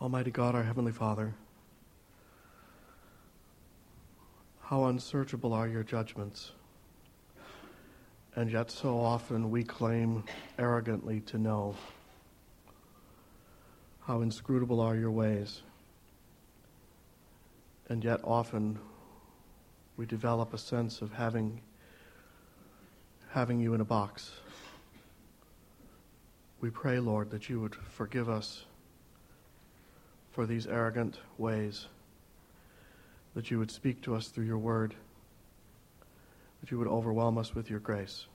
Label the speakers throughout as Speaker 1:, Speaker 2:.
Speaker 1: Almighty God, our Heavenly Father, how unsearchable are your judgments, and yet so often we claim arrogantly to know. How inscrutable are your ways, and yet often we develop a sense of having, having you in a box. We pray, Lord, that you would forgive us for these arrogant ways, that you would speak to us through your word, that you would overwhelm us with your grace.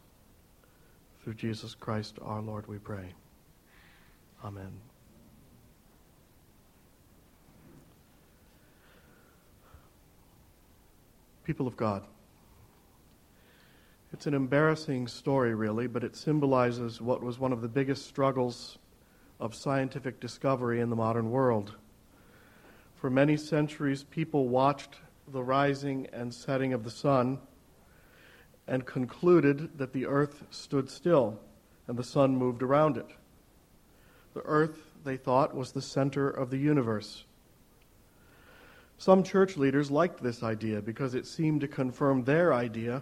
Speaker 1: Through Jesus Christ our Lord, we pray. Amen. People of God. It's an embarrassing story, really, but it symbolizes what was one of the biggest struggles of scientific discovery in the modern world. For many centuries, people watched the rising and setting of the sun and concluded that the earth stood still and the sun moved around it. The earth, they thought, was the center of the universe. Some church leaders liked this idea because it seemed to confirm their idea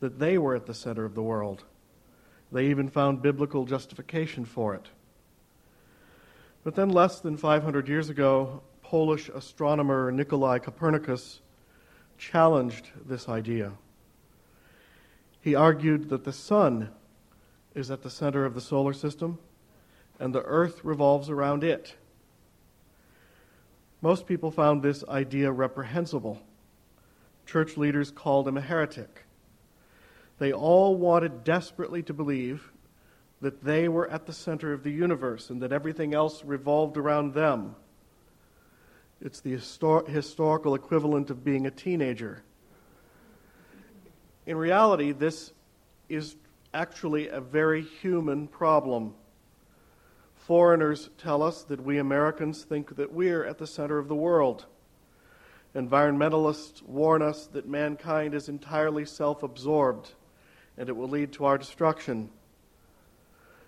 Speaker 1: that they were at the center of the world. They even found biblical justification for it. But then, less than 500 years ago, Polish astronomer Nikolai Copernicus challenged this idea. He argued that the sun is at the center of the solar system and the earth revolves around it. Most people found this idea reprehensible. Church leaders called him a heretic. They all wanted desperately to believe that they were at the center of the universe and that everything else revolved around them. It's the histor- historical equivalent of being a teenager. In reality, this is actually a very human problem. Foreigners tell us that we Americans think that we're at the center of the world. Environmentalists warn us that mankind is entirely self absorbed and it will lead to our destruction.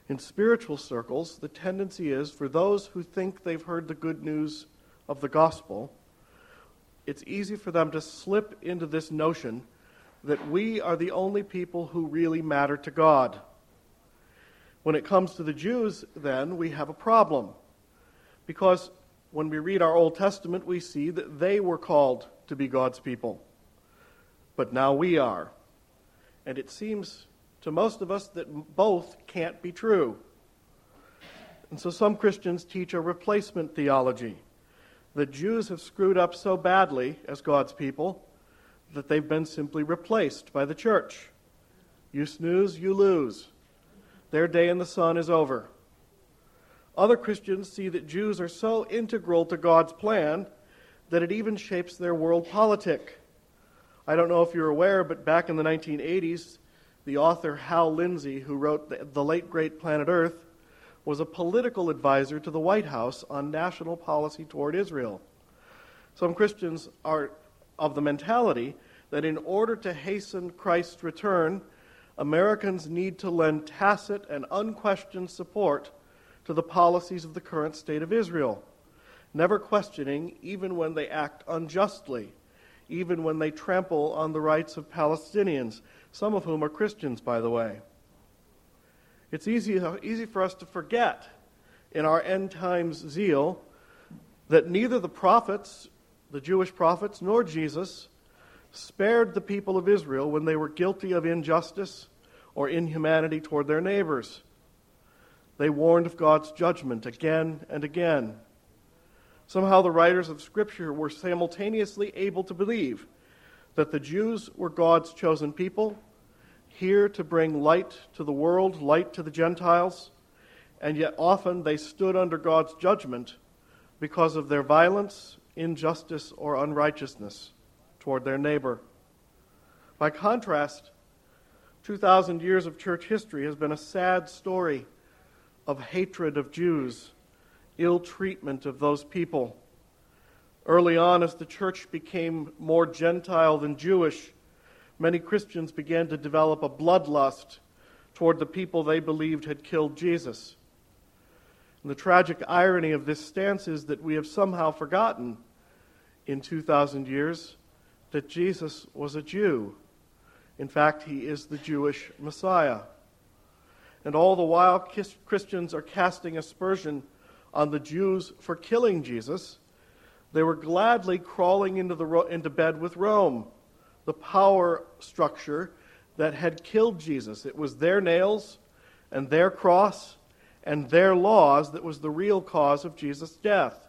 Speaker 1: In spiritual circles, the tendency is for those who think they've heard the good news of the gospel, it's easy for them to slip into this notion that we are the only people who really matter to God. When it comes to the Jews, then, we have a problem. Because when we read our Old Testament, we see that they were called to be God's people. But now we are. And it seems to most of us that both can't be true. And so some Christians teach a replacement theology the Jews have screwed up so badly as God's people that they've been simply replaced by the church. You snooze, you lose. Their day in the sun is over. Other Christians see that Jews are so integral to God's plan that it even shapes their world politic. I don't know if you're aware, but back in the 1980s, the author Hal Lindsey, who wrote the, the late great Planet Earth, was a political advisor to the White House on national policy toward Israel. Some Christians are of the mentality that in order to hasten Christ's return, Americans need to lend tacit and unquestioned support to the policies of the current state of Israel, never questioning even when they act unjustly, even when they trample on the rights of Palestinians, some of whom are Christians, by the way. It's easy, easy for us to forget in our end times zeal that neither the prophets, the Jewish prophets, nor Jesus spared the people of Israel when they were guilty of injustice or inhumanity toward their neighbors. They warned of God's judgment again and again. Somehow the writers of Scripture were simultaneously able to believe that the Jews were God's chosen people here to bring light to the world, light to the Gentiles, and yet often they stood under God's judgment because of their violence, injustice, or unrighteousness toward their neighbor. By contrast, 2,000 years of church history has been a sad story of hatred of Jews, ill treatment of those people. Early on, as the church became more Gentile than Jewish, many Christians began to develop a bloodlust toward the people they believed had killed Jesus. And the tragic irony of this stance is that we have somehow forgotten in 2,000 years that Jesus was a Jew. In fact, he is the Jewish Messiah. And all the while, Christians are casting aspersion on the Jews for killing Jesus. They were gladly crawling into, the, into bed with Rome, the power structure that had killed Jesus. It was their nails and their cross and their laws that was the real cause of Jesus' death.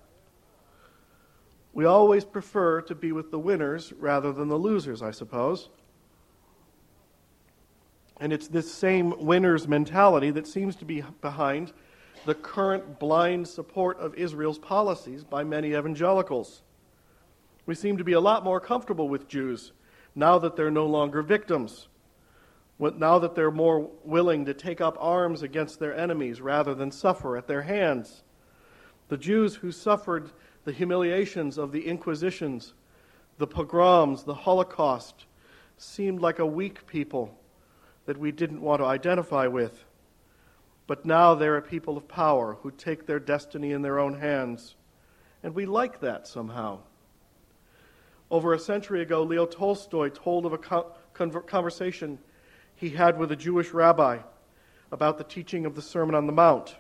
Speaker 1: We always prefer to be with the winners rather than the losers, I suppose. And it's this same winner's mentality that seems to be behind the current blind support of Israel's policies by many evangelicals. We seem to be a lot more comfortable with Jews now that they're no longer victims, now that they're more willing to take up arms against their enemies rather than suffer at their hands. The Jews who suffered the humiliations of the Inquisitions, the pogroms, the Holocaust, seemed like a weak people that we didn't want to identify with. But now they're a people of power who take their destiny in their own hands. And we like that somehow. Over a century ago, Leo Tolstoy told of a conversation he had with a Jewish rabbi about the teaching of the Sermon on the Mount.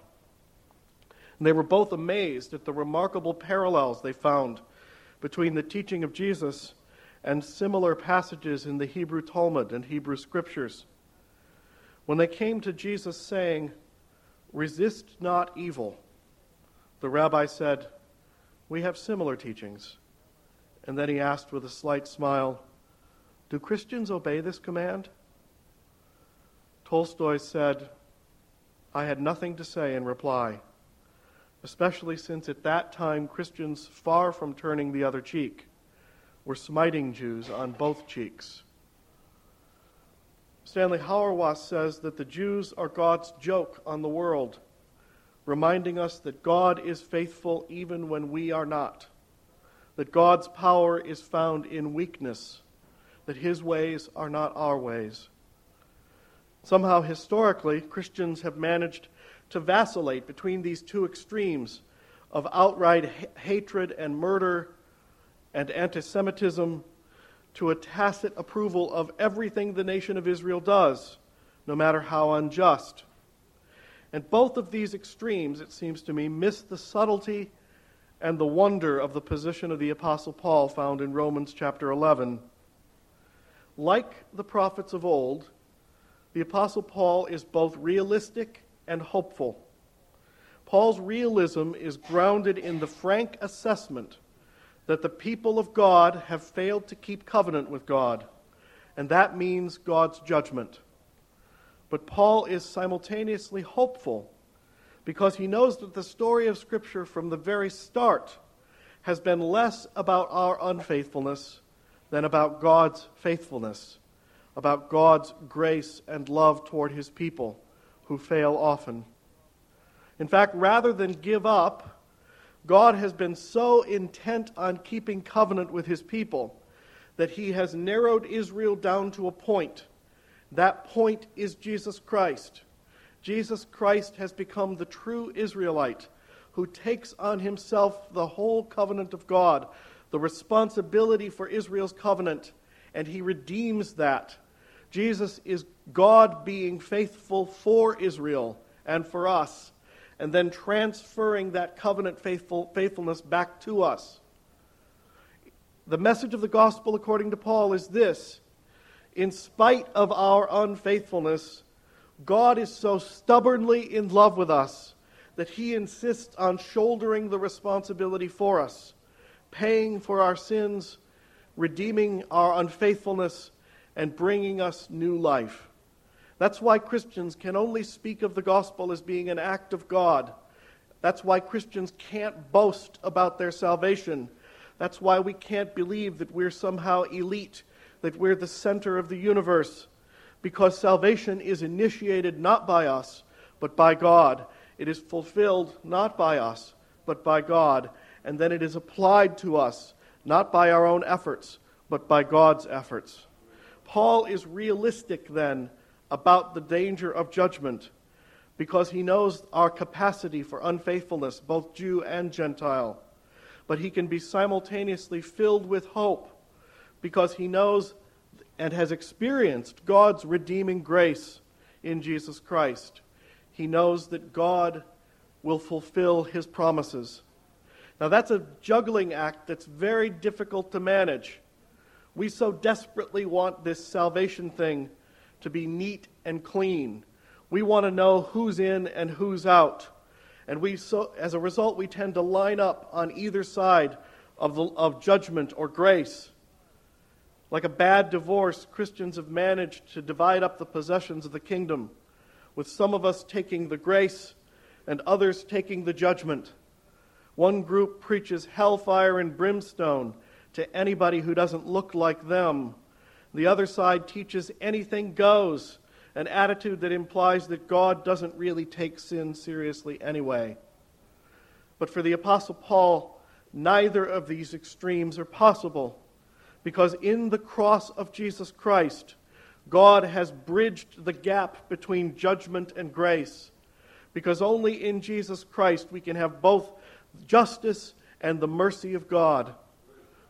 Speaker 1: And they were both amazed at the remarkable parallels they found between the teaching of Jesus and similar passages in the Hebrew Talmud and Hebrew scriptures. When they came to Jesus saying, Resist not evil, the rabbi said, We have similar teachings. And then he asked with a slight smile, Do Christians obey this command? Tolstoy said, I had nothing to say in reply especially since at that time Christians, far from turning the other cheek, were smiting Jews on both cheeks. Stanley Hauerwas says that the Jews are God's joke on the world, reminding us that God is faithful even when we are not, that God's power is found in weakness, that his ways are not our ways. Somehow, historically, Christians have managed to vacillate between these two extremes of outright ha- hatred and murder and anti Semitism to a tacit approval of everything the nation of Israel does, no matter how unjust. And both of these extremes, it seems to me, miss the subtlety and the wonder of the position of the Apostle Paul found in Romans chapter 11. Like the prophets of old, the Apostle Paul is both realistic and hopeful. Paul's realism is grounded in the frank assessment that the people of God have failed to keep covenant with God, and that means God's judgment. But Paul is simultaneously hopeful because he knows that the story of Scripture from the very start has been less about our unfaithfulness than about God's faithfulness, about God's grace and love toward his people who fail often. In fact, rather than give up, God has been so intent on keeping covenant with his people that he has narrowed Israel down to a point. That point is Jesus Christ. Jesus Christ has become the true Israelite who takes on himself the whole covenant of God, the responsibility for Israel's covenant, and he redeems that Jesus is God being faithful for Israel and for us, and then transferring that covenant faithful, faithfulness back to us. The message of the gospel, according to Paul, is this In spite of our unfaithfulness, God is so stubbornly in love with us that he insists on shouldering the responsibility for us, paying for our sins, redeeming our unfaithfulness and bringing us new life. That's why Christians can only speak of the gospel as being an act of God. That's why Christians can't boast about their salvation. That's why we can't believe that we're somehow elite, that we're the center of the universe. Because salvation is initiated not by us, but by God. It is fulfilled not by us, but by God. And then it is applied to us, not by our own efforts, but by God's efforts. Paul is realistic then about the danger of judgment, because he knows our capacity for unfaithfulness, both Jew and Gentile. But he can be simultaneously filled with hope because he knows and has experienced God's redeeming grace in Jesus Christ. He knows that God will fulfill his promises. Now, that's a juggling act that's very difficult to manage. We so desperately want this salvation thing to be neat and clean. We want to know who's in and who's out. And we so, as a result, we tend to line up on either side of, the, of judgment or grace. Like a bad divorce, Christians have managed to divide up the possessions of the kingdom, with some of us taking the grace and others taking the judgment. One group preaches hellfire and brimstone to anybody who doesn't look like them. The other side teaches anything goes, an attitude that implies that God doesn't really take sin seriously anyway. But for the Apostle Paul, neither of these extremes are possible because in the cross of Jesus Christ, God has bridged the gap between judgment and grace. Because only in Jesus Christ we can have both justice and the mercy of God.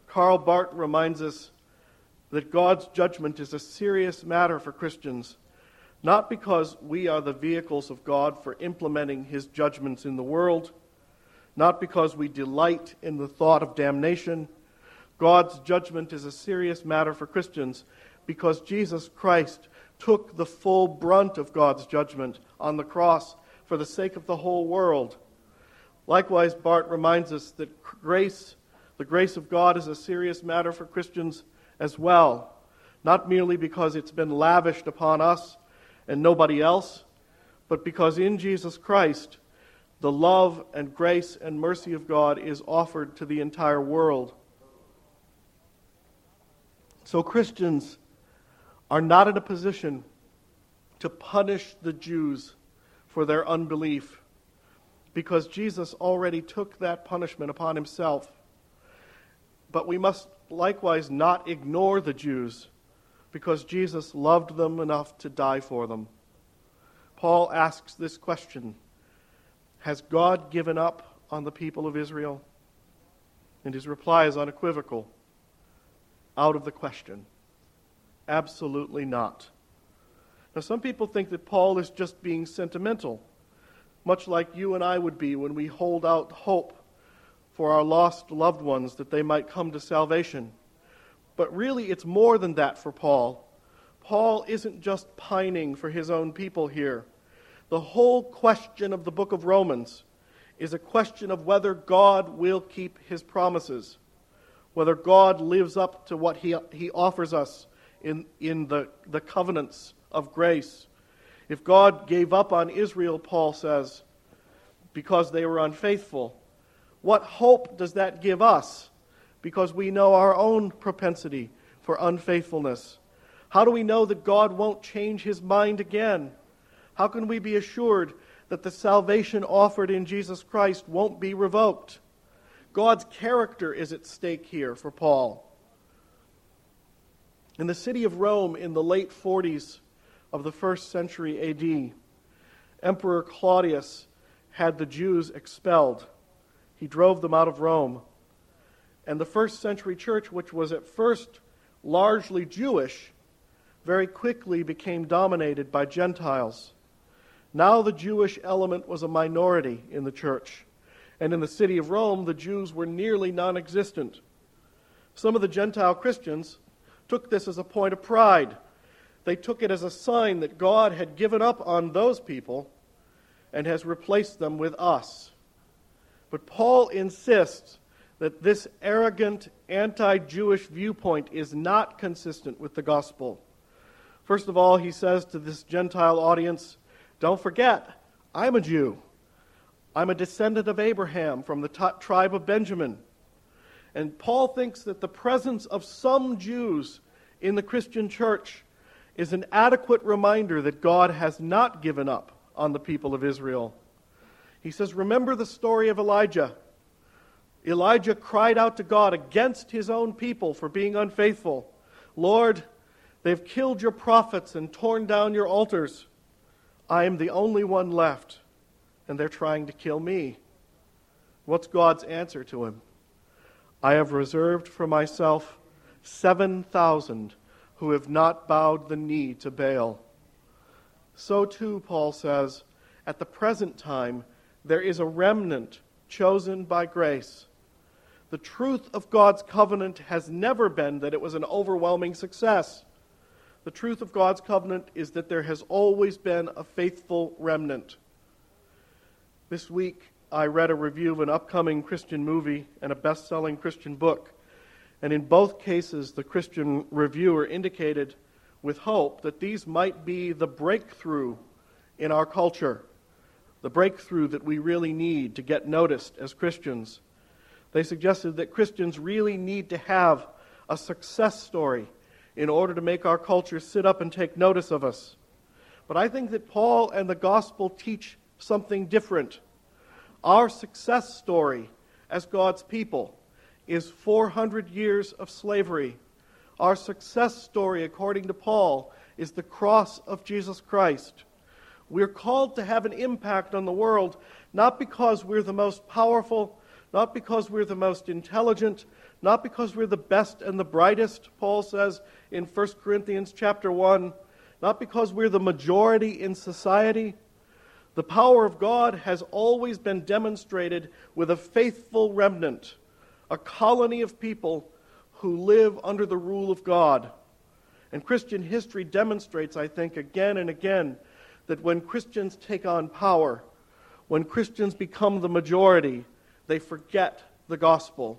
Speaker 1: Karl Barth reminds us that God's judgment is a serious matter for Christians, not because we are the vehicles of God for implementing his judgments in the world, not because we delight in the thought of damnation God's judgment is a serious matter for Christians because Jesus Christ took the full brunt of God's judgment on the cross for the sake of the whole world. Likewise, Barth reminds us that grace, the grace of God, is a serious matter for Christians as well, not merely because it's been lavished upon us and nobody else, but because in Jesus Christ, the love and grace and mercy of God is offered to the entire world. So Christians are not in a position to punish the Jews for their unbelief because Jesus already took that punishment upon himself. But we must likewise not ignore the Jews because Jesus loved them enough to die for them. Paul asks this question Has God given up on the people of Israel? And his reply is unequivocal out of the question. Absolutely not. Now, some people think that Paul is just being sentimental, much like you and I would be when we hold out hope for our lost loved ones that they might come to salvation. But really, it's more than that for Paul. Paul isn't just pining for his own people here. The whole question of the book of Romans is a question of whether God will keep his promises whether God lives up to what he, he offers us in, in the, the covenants of grace. If God gave up on Israel, Paul says, because they were unfaithful, what hope does that give us? Because we know our own propensity for unfaithfulness. How do we know that God won't change his mind again? How can we be assured that the salvation offered in Jesus Christ won't be revoked? God's character is at stake here for Paul. In the city of Rome in the late 40s of the first century AD, Emperor Claudius had the Jews expelled. He drove them out of Rome. And the first century church, which was at first largely Jewish, very quickly became dominated by Gentiles. Now the Jewish element was a minority in the church and in the city of Rome, the Jews were nearly non existent. Some of the Gentile Christians took this as a point of pride. They took it as a sign that God had given up on those people and has replaced them with us. But Paul insists that this arrogant, anti Jewish viewpoint is not consistent with the gospel. First of all, he says to this Gentile audience, Don't forget, I'm a Jew. I'm a descendant of Abraham from the t- tribe of Benjamin. And Paul thinks that the presence of some Jews in the Christian church is an adequate reminder that God has not given up on the people of Israel. He says, Remember the story of Elijah. Elijah cried out to God against his own people for being unfaithful. Lord, they've killed your prophets and torn down your altars. I am the only one left, and they're trying to kill me. What's God's answer to him? I have reserved for myself 7,000 who have not bowed the knee to Baal. So too, Paul says, at the present time, there is a remnant chosen by grace. The truth of God's covenant has never been that it was an overwhelming success. The truth of God's covenant is that there has always been a faithful remnant. This week, I read a review of an upcoming Christian movie and a best selling Christian book. And in both cases, the Christian reviewer indicated with hope that these might be the breakthrough in our culture, the breakthrough that we really need to get noticed as Christians. They suggested that Christians really need to have a success story in order to make our culture sit up and take notice of us. But I think that Paul and the gospel teach something different. Our success story as God's people is 400 years of slavery. Our success story, according to Paul, is the cross of Jesus Christ. We're called to have an impact on the world, not because we're the most powerful, not because we're the most intelligent, not because we're the best and the brightest, Paul says in 1 Corinthians chapter 1, not because we're the majority in society, the power of God has always been demonstrated with a faithful remnant, a colony of people who live under the rule of God. And Christian history demonstrates, I think, again and again, that when Christians take on power, when Christians become the majority, they forget the gospel.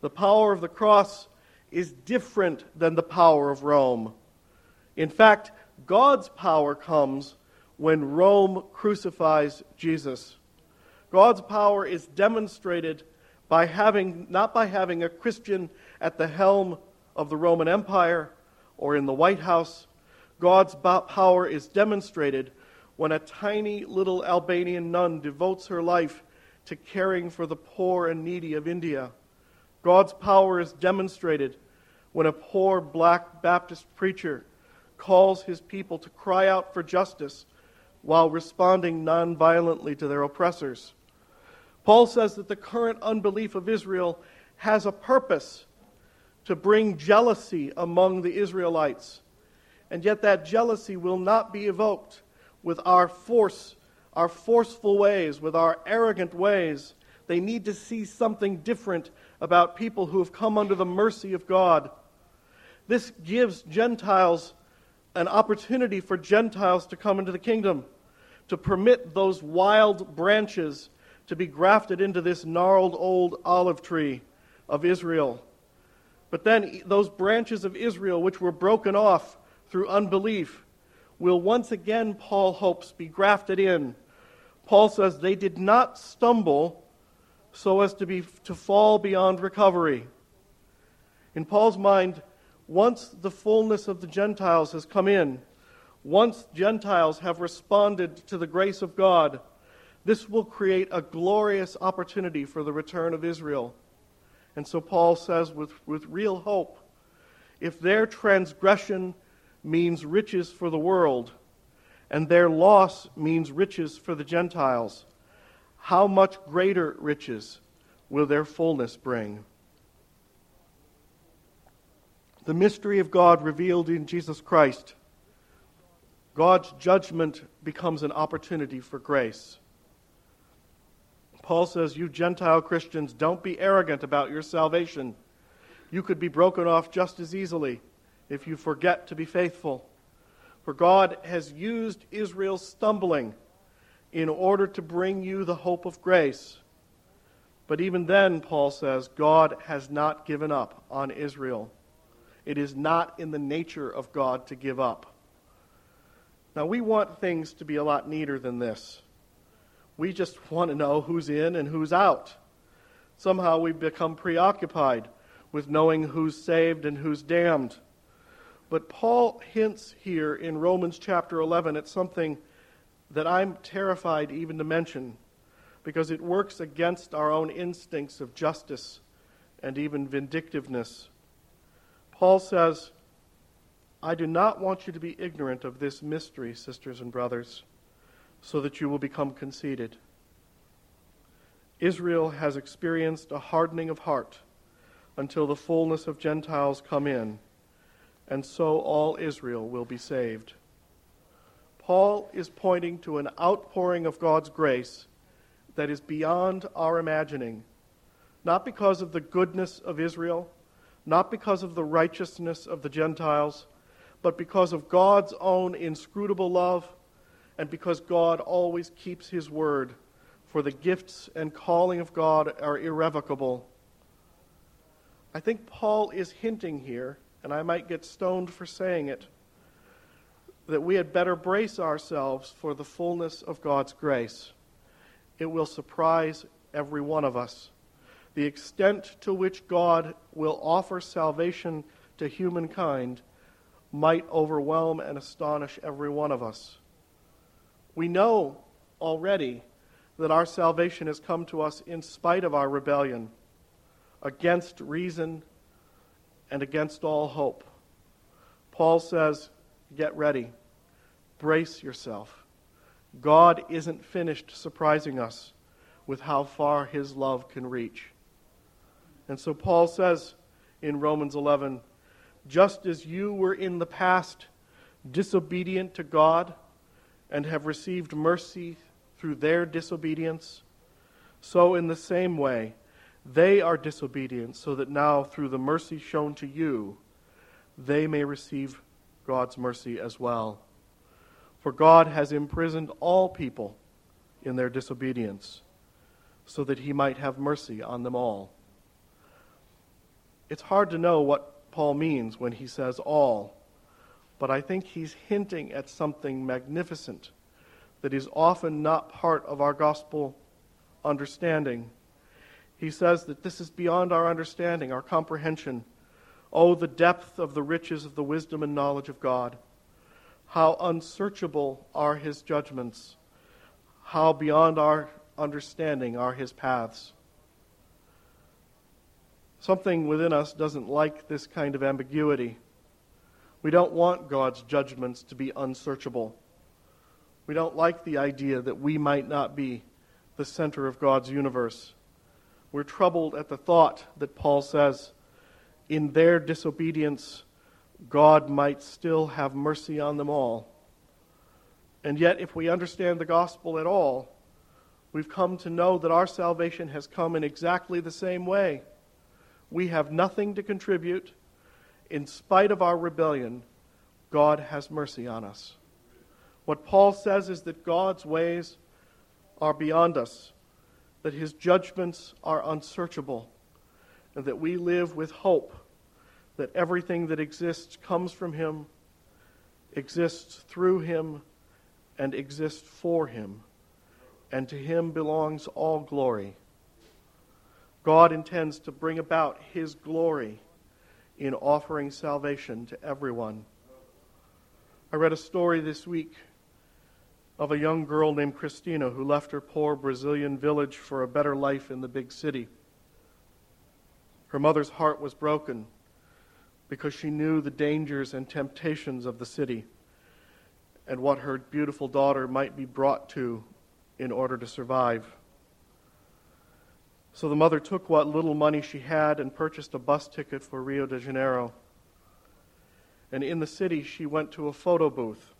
Speaker 1: The power of the cross is different than the power of Rome. In fact, God's power comes when Rome crucifies Jesus. God's power is demonstrated by having, not by having a Christian at the helm of the Roman Empire or in the White House. God's power is demonstrated when a tiny little Albanian nun devotes her life to caring for the poor and needy of India. God's power is demonstrated when a poor black Baptist preacher calls his people to cry out for justice while responding nonviolently to their oppressors. Paul says that the current unbelief of Israel has a purpose to bring jealousy among the Israelites. And yet that jealousy will not be evoked with our force, our forceful ways, with our arrogant ways. They need to see something different about people who have come under the mercy of God. This gives Gentiles an opportunity for Gentiles to come into the kingdom to permit those wild branches to be grafted into this gnarled old olive tree of Israel. But then those branches of Israel, which were broken off through unbelief, will once again, Paul hopes, be grafted in. Paul says they did not stumble so as to, be, to fall beyond recovery. In Paul's mind, once the fullness of the Gentiles has come in, once Gentiles have responded to the grace of God, this will create a glorious opportunity for the return of Israel. And so Paul says with, with real hope if their transgression means riches for the world, and their loss means riches for the Gentiles, how much greater riches will their fullness bring? The mystery of God revealed in Jesus Christ God's judgment becomes an opportunity for grace. Paul says, You Gentile Christians, don't be arrogant about your salvation. You could be broken off just as easily if you forget to be faithful. For God has used Israel's stumbling in order to bring you the hope of grace. But even then, Paul says, God has not given up on Israel. It is not in the nature of God to give up. Now, we want things to be a lot neater than this. We just want to know who's in and who's out. Somehow we've become preoccupied with knowing who's saved and who's damned. But Paul hints here in Romans chapter 11 at something that I'm terrified even to mention because it works against our own instincts of justice and even vindictiveness. Paul says, I do not want you to be ignorant of this mystery, sisters and brothers. so that you will become conceited. Israel has experienced a hardening of heart until the fullness of Gentiles come in, and so all Israel will be saved. Paul is pointing to an outpouring of God's grace that is beyond our imagining, not because of the goodness of Israel, not because of the righteousness of the Gentiles, but because of God's own inscrutable love and because God always keeps his word, for the gifts and calling of God are irrevocable. I think Paul is hinting here, and I might get stoned for saying it, that we had better brace ourselves for the fullness of God's grace. It will surprise every one of us. The extent to which God will offer salvation to humankind might overwhelm and astonish every one of us. We know already that our salvation has come to us in spite of our rebellion, against reason, and against all hope. Paul says, Get ready, brace yourself. God isn't finished surprising us with how far his love can reach. And so Paul says in Romans 11, just as you were in the past disobedient to God, and have received mercy through their disobedience, so in the same way they are disobedient, so that now through the mercy shown to you, they may receive God's mercy as well. For God has imprisoned all people in their disobedience, so that he might have mercy on them all. It's hard to know what Paul means when he says all but I think he's hinting at something magnificent that is often not part of our gospel understanding. He says that this is beyond our understanding, our comprehension. Oh, the depth of the riches of the wisdom and knowledge of God. How unsearchable are his judgments. How beyond our understanding are his paths. Something within us doesn't like this kind of ambiguity. We don't want God's judgments to be unsearchable. We don't like the idea that we might not be the center of God's universe. We're troubled at the thought that Paul says, in their disobedience, God might still have mercy on them all. And yet, if we understand the gospel at all, we've come to know that our salvation has come in exactly the same way. We have nothing to contribute in spite of our rebellion, God has mercy on us. What Paul says is that God's ways are beyond us, that his judgments are unsearchable, and that we live with hope that everything that exists comes from him, exists through him, and exists for him, and to him belongs all glory. God intends to bring about his glory in offering salvation to everyone. I read a story this week of a young girl named Christina who left her poor Brazilian village for a better life in the big city. Her mother's heart was broken because she knew the dangers and temptations of the city and what her beautiful daughter might be brought to in order to survive. So the mother took what little money she had and purchased a bus ticket for Rio de Janeiro. And in the city, she went to a photo booth,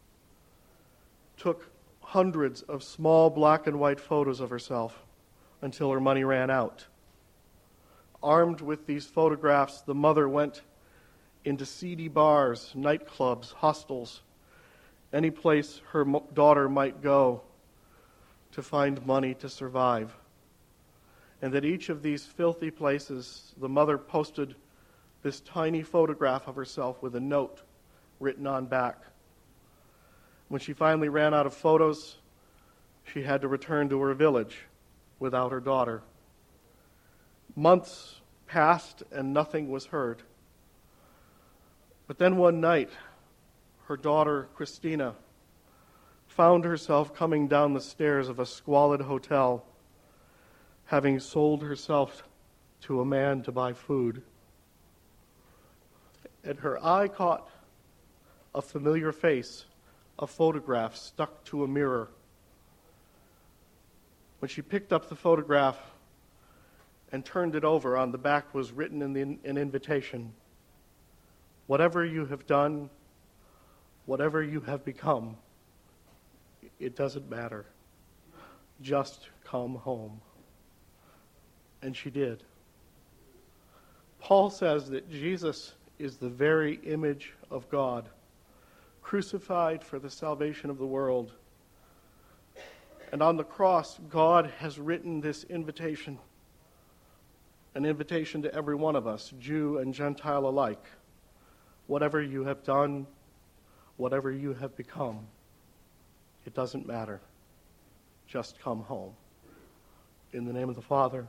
Speaker 1: took hundreds of small black and white photos of herself until her money ran out. Armed with these photographs, the mother went into seedy bars, nightclubs, hostels, any place her daughter might go to find money to survive and that each of these filthy places, the mother posted this tiny photograph of herself with a note written on back. When she finally ran out of photos, she had to return to her village without her daughter. Months passed and nothing was heard. But then one night, her daughter, Christina, found herself coming down the stairs of a squalid hotel having sold herself to a man to buy food. And her eye caught a familiar face, a photograph stuck to a mirror. When she picked up the photograph and turned it over, on the back was written the, an invitation Whatever you have done, whatever you have become, it doesn't matter. Just come home. And she did. Paul says that Jesus is the very image of God, crucified for the salvation of the world. And on the cross, God has written this invitation an invitation to every one of us, Jew and Gentile alike. Whatever you have done, whatever you have become, it doesn't matter. Just come home. In the name of the Father,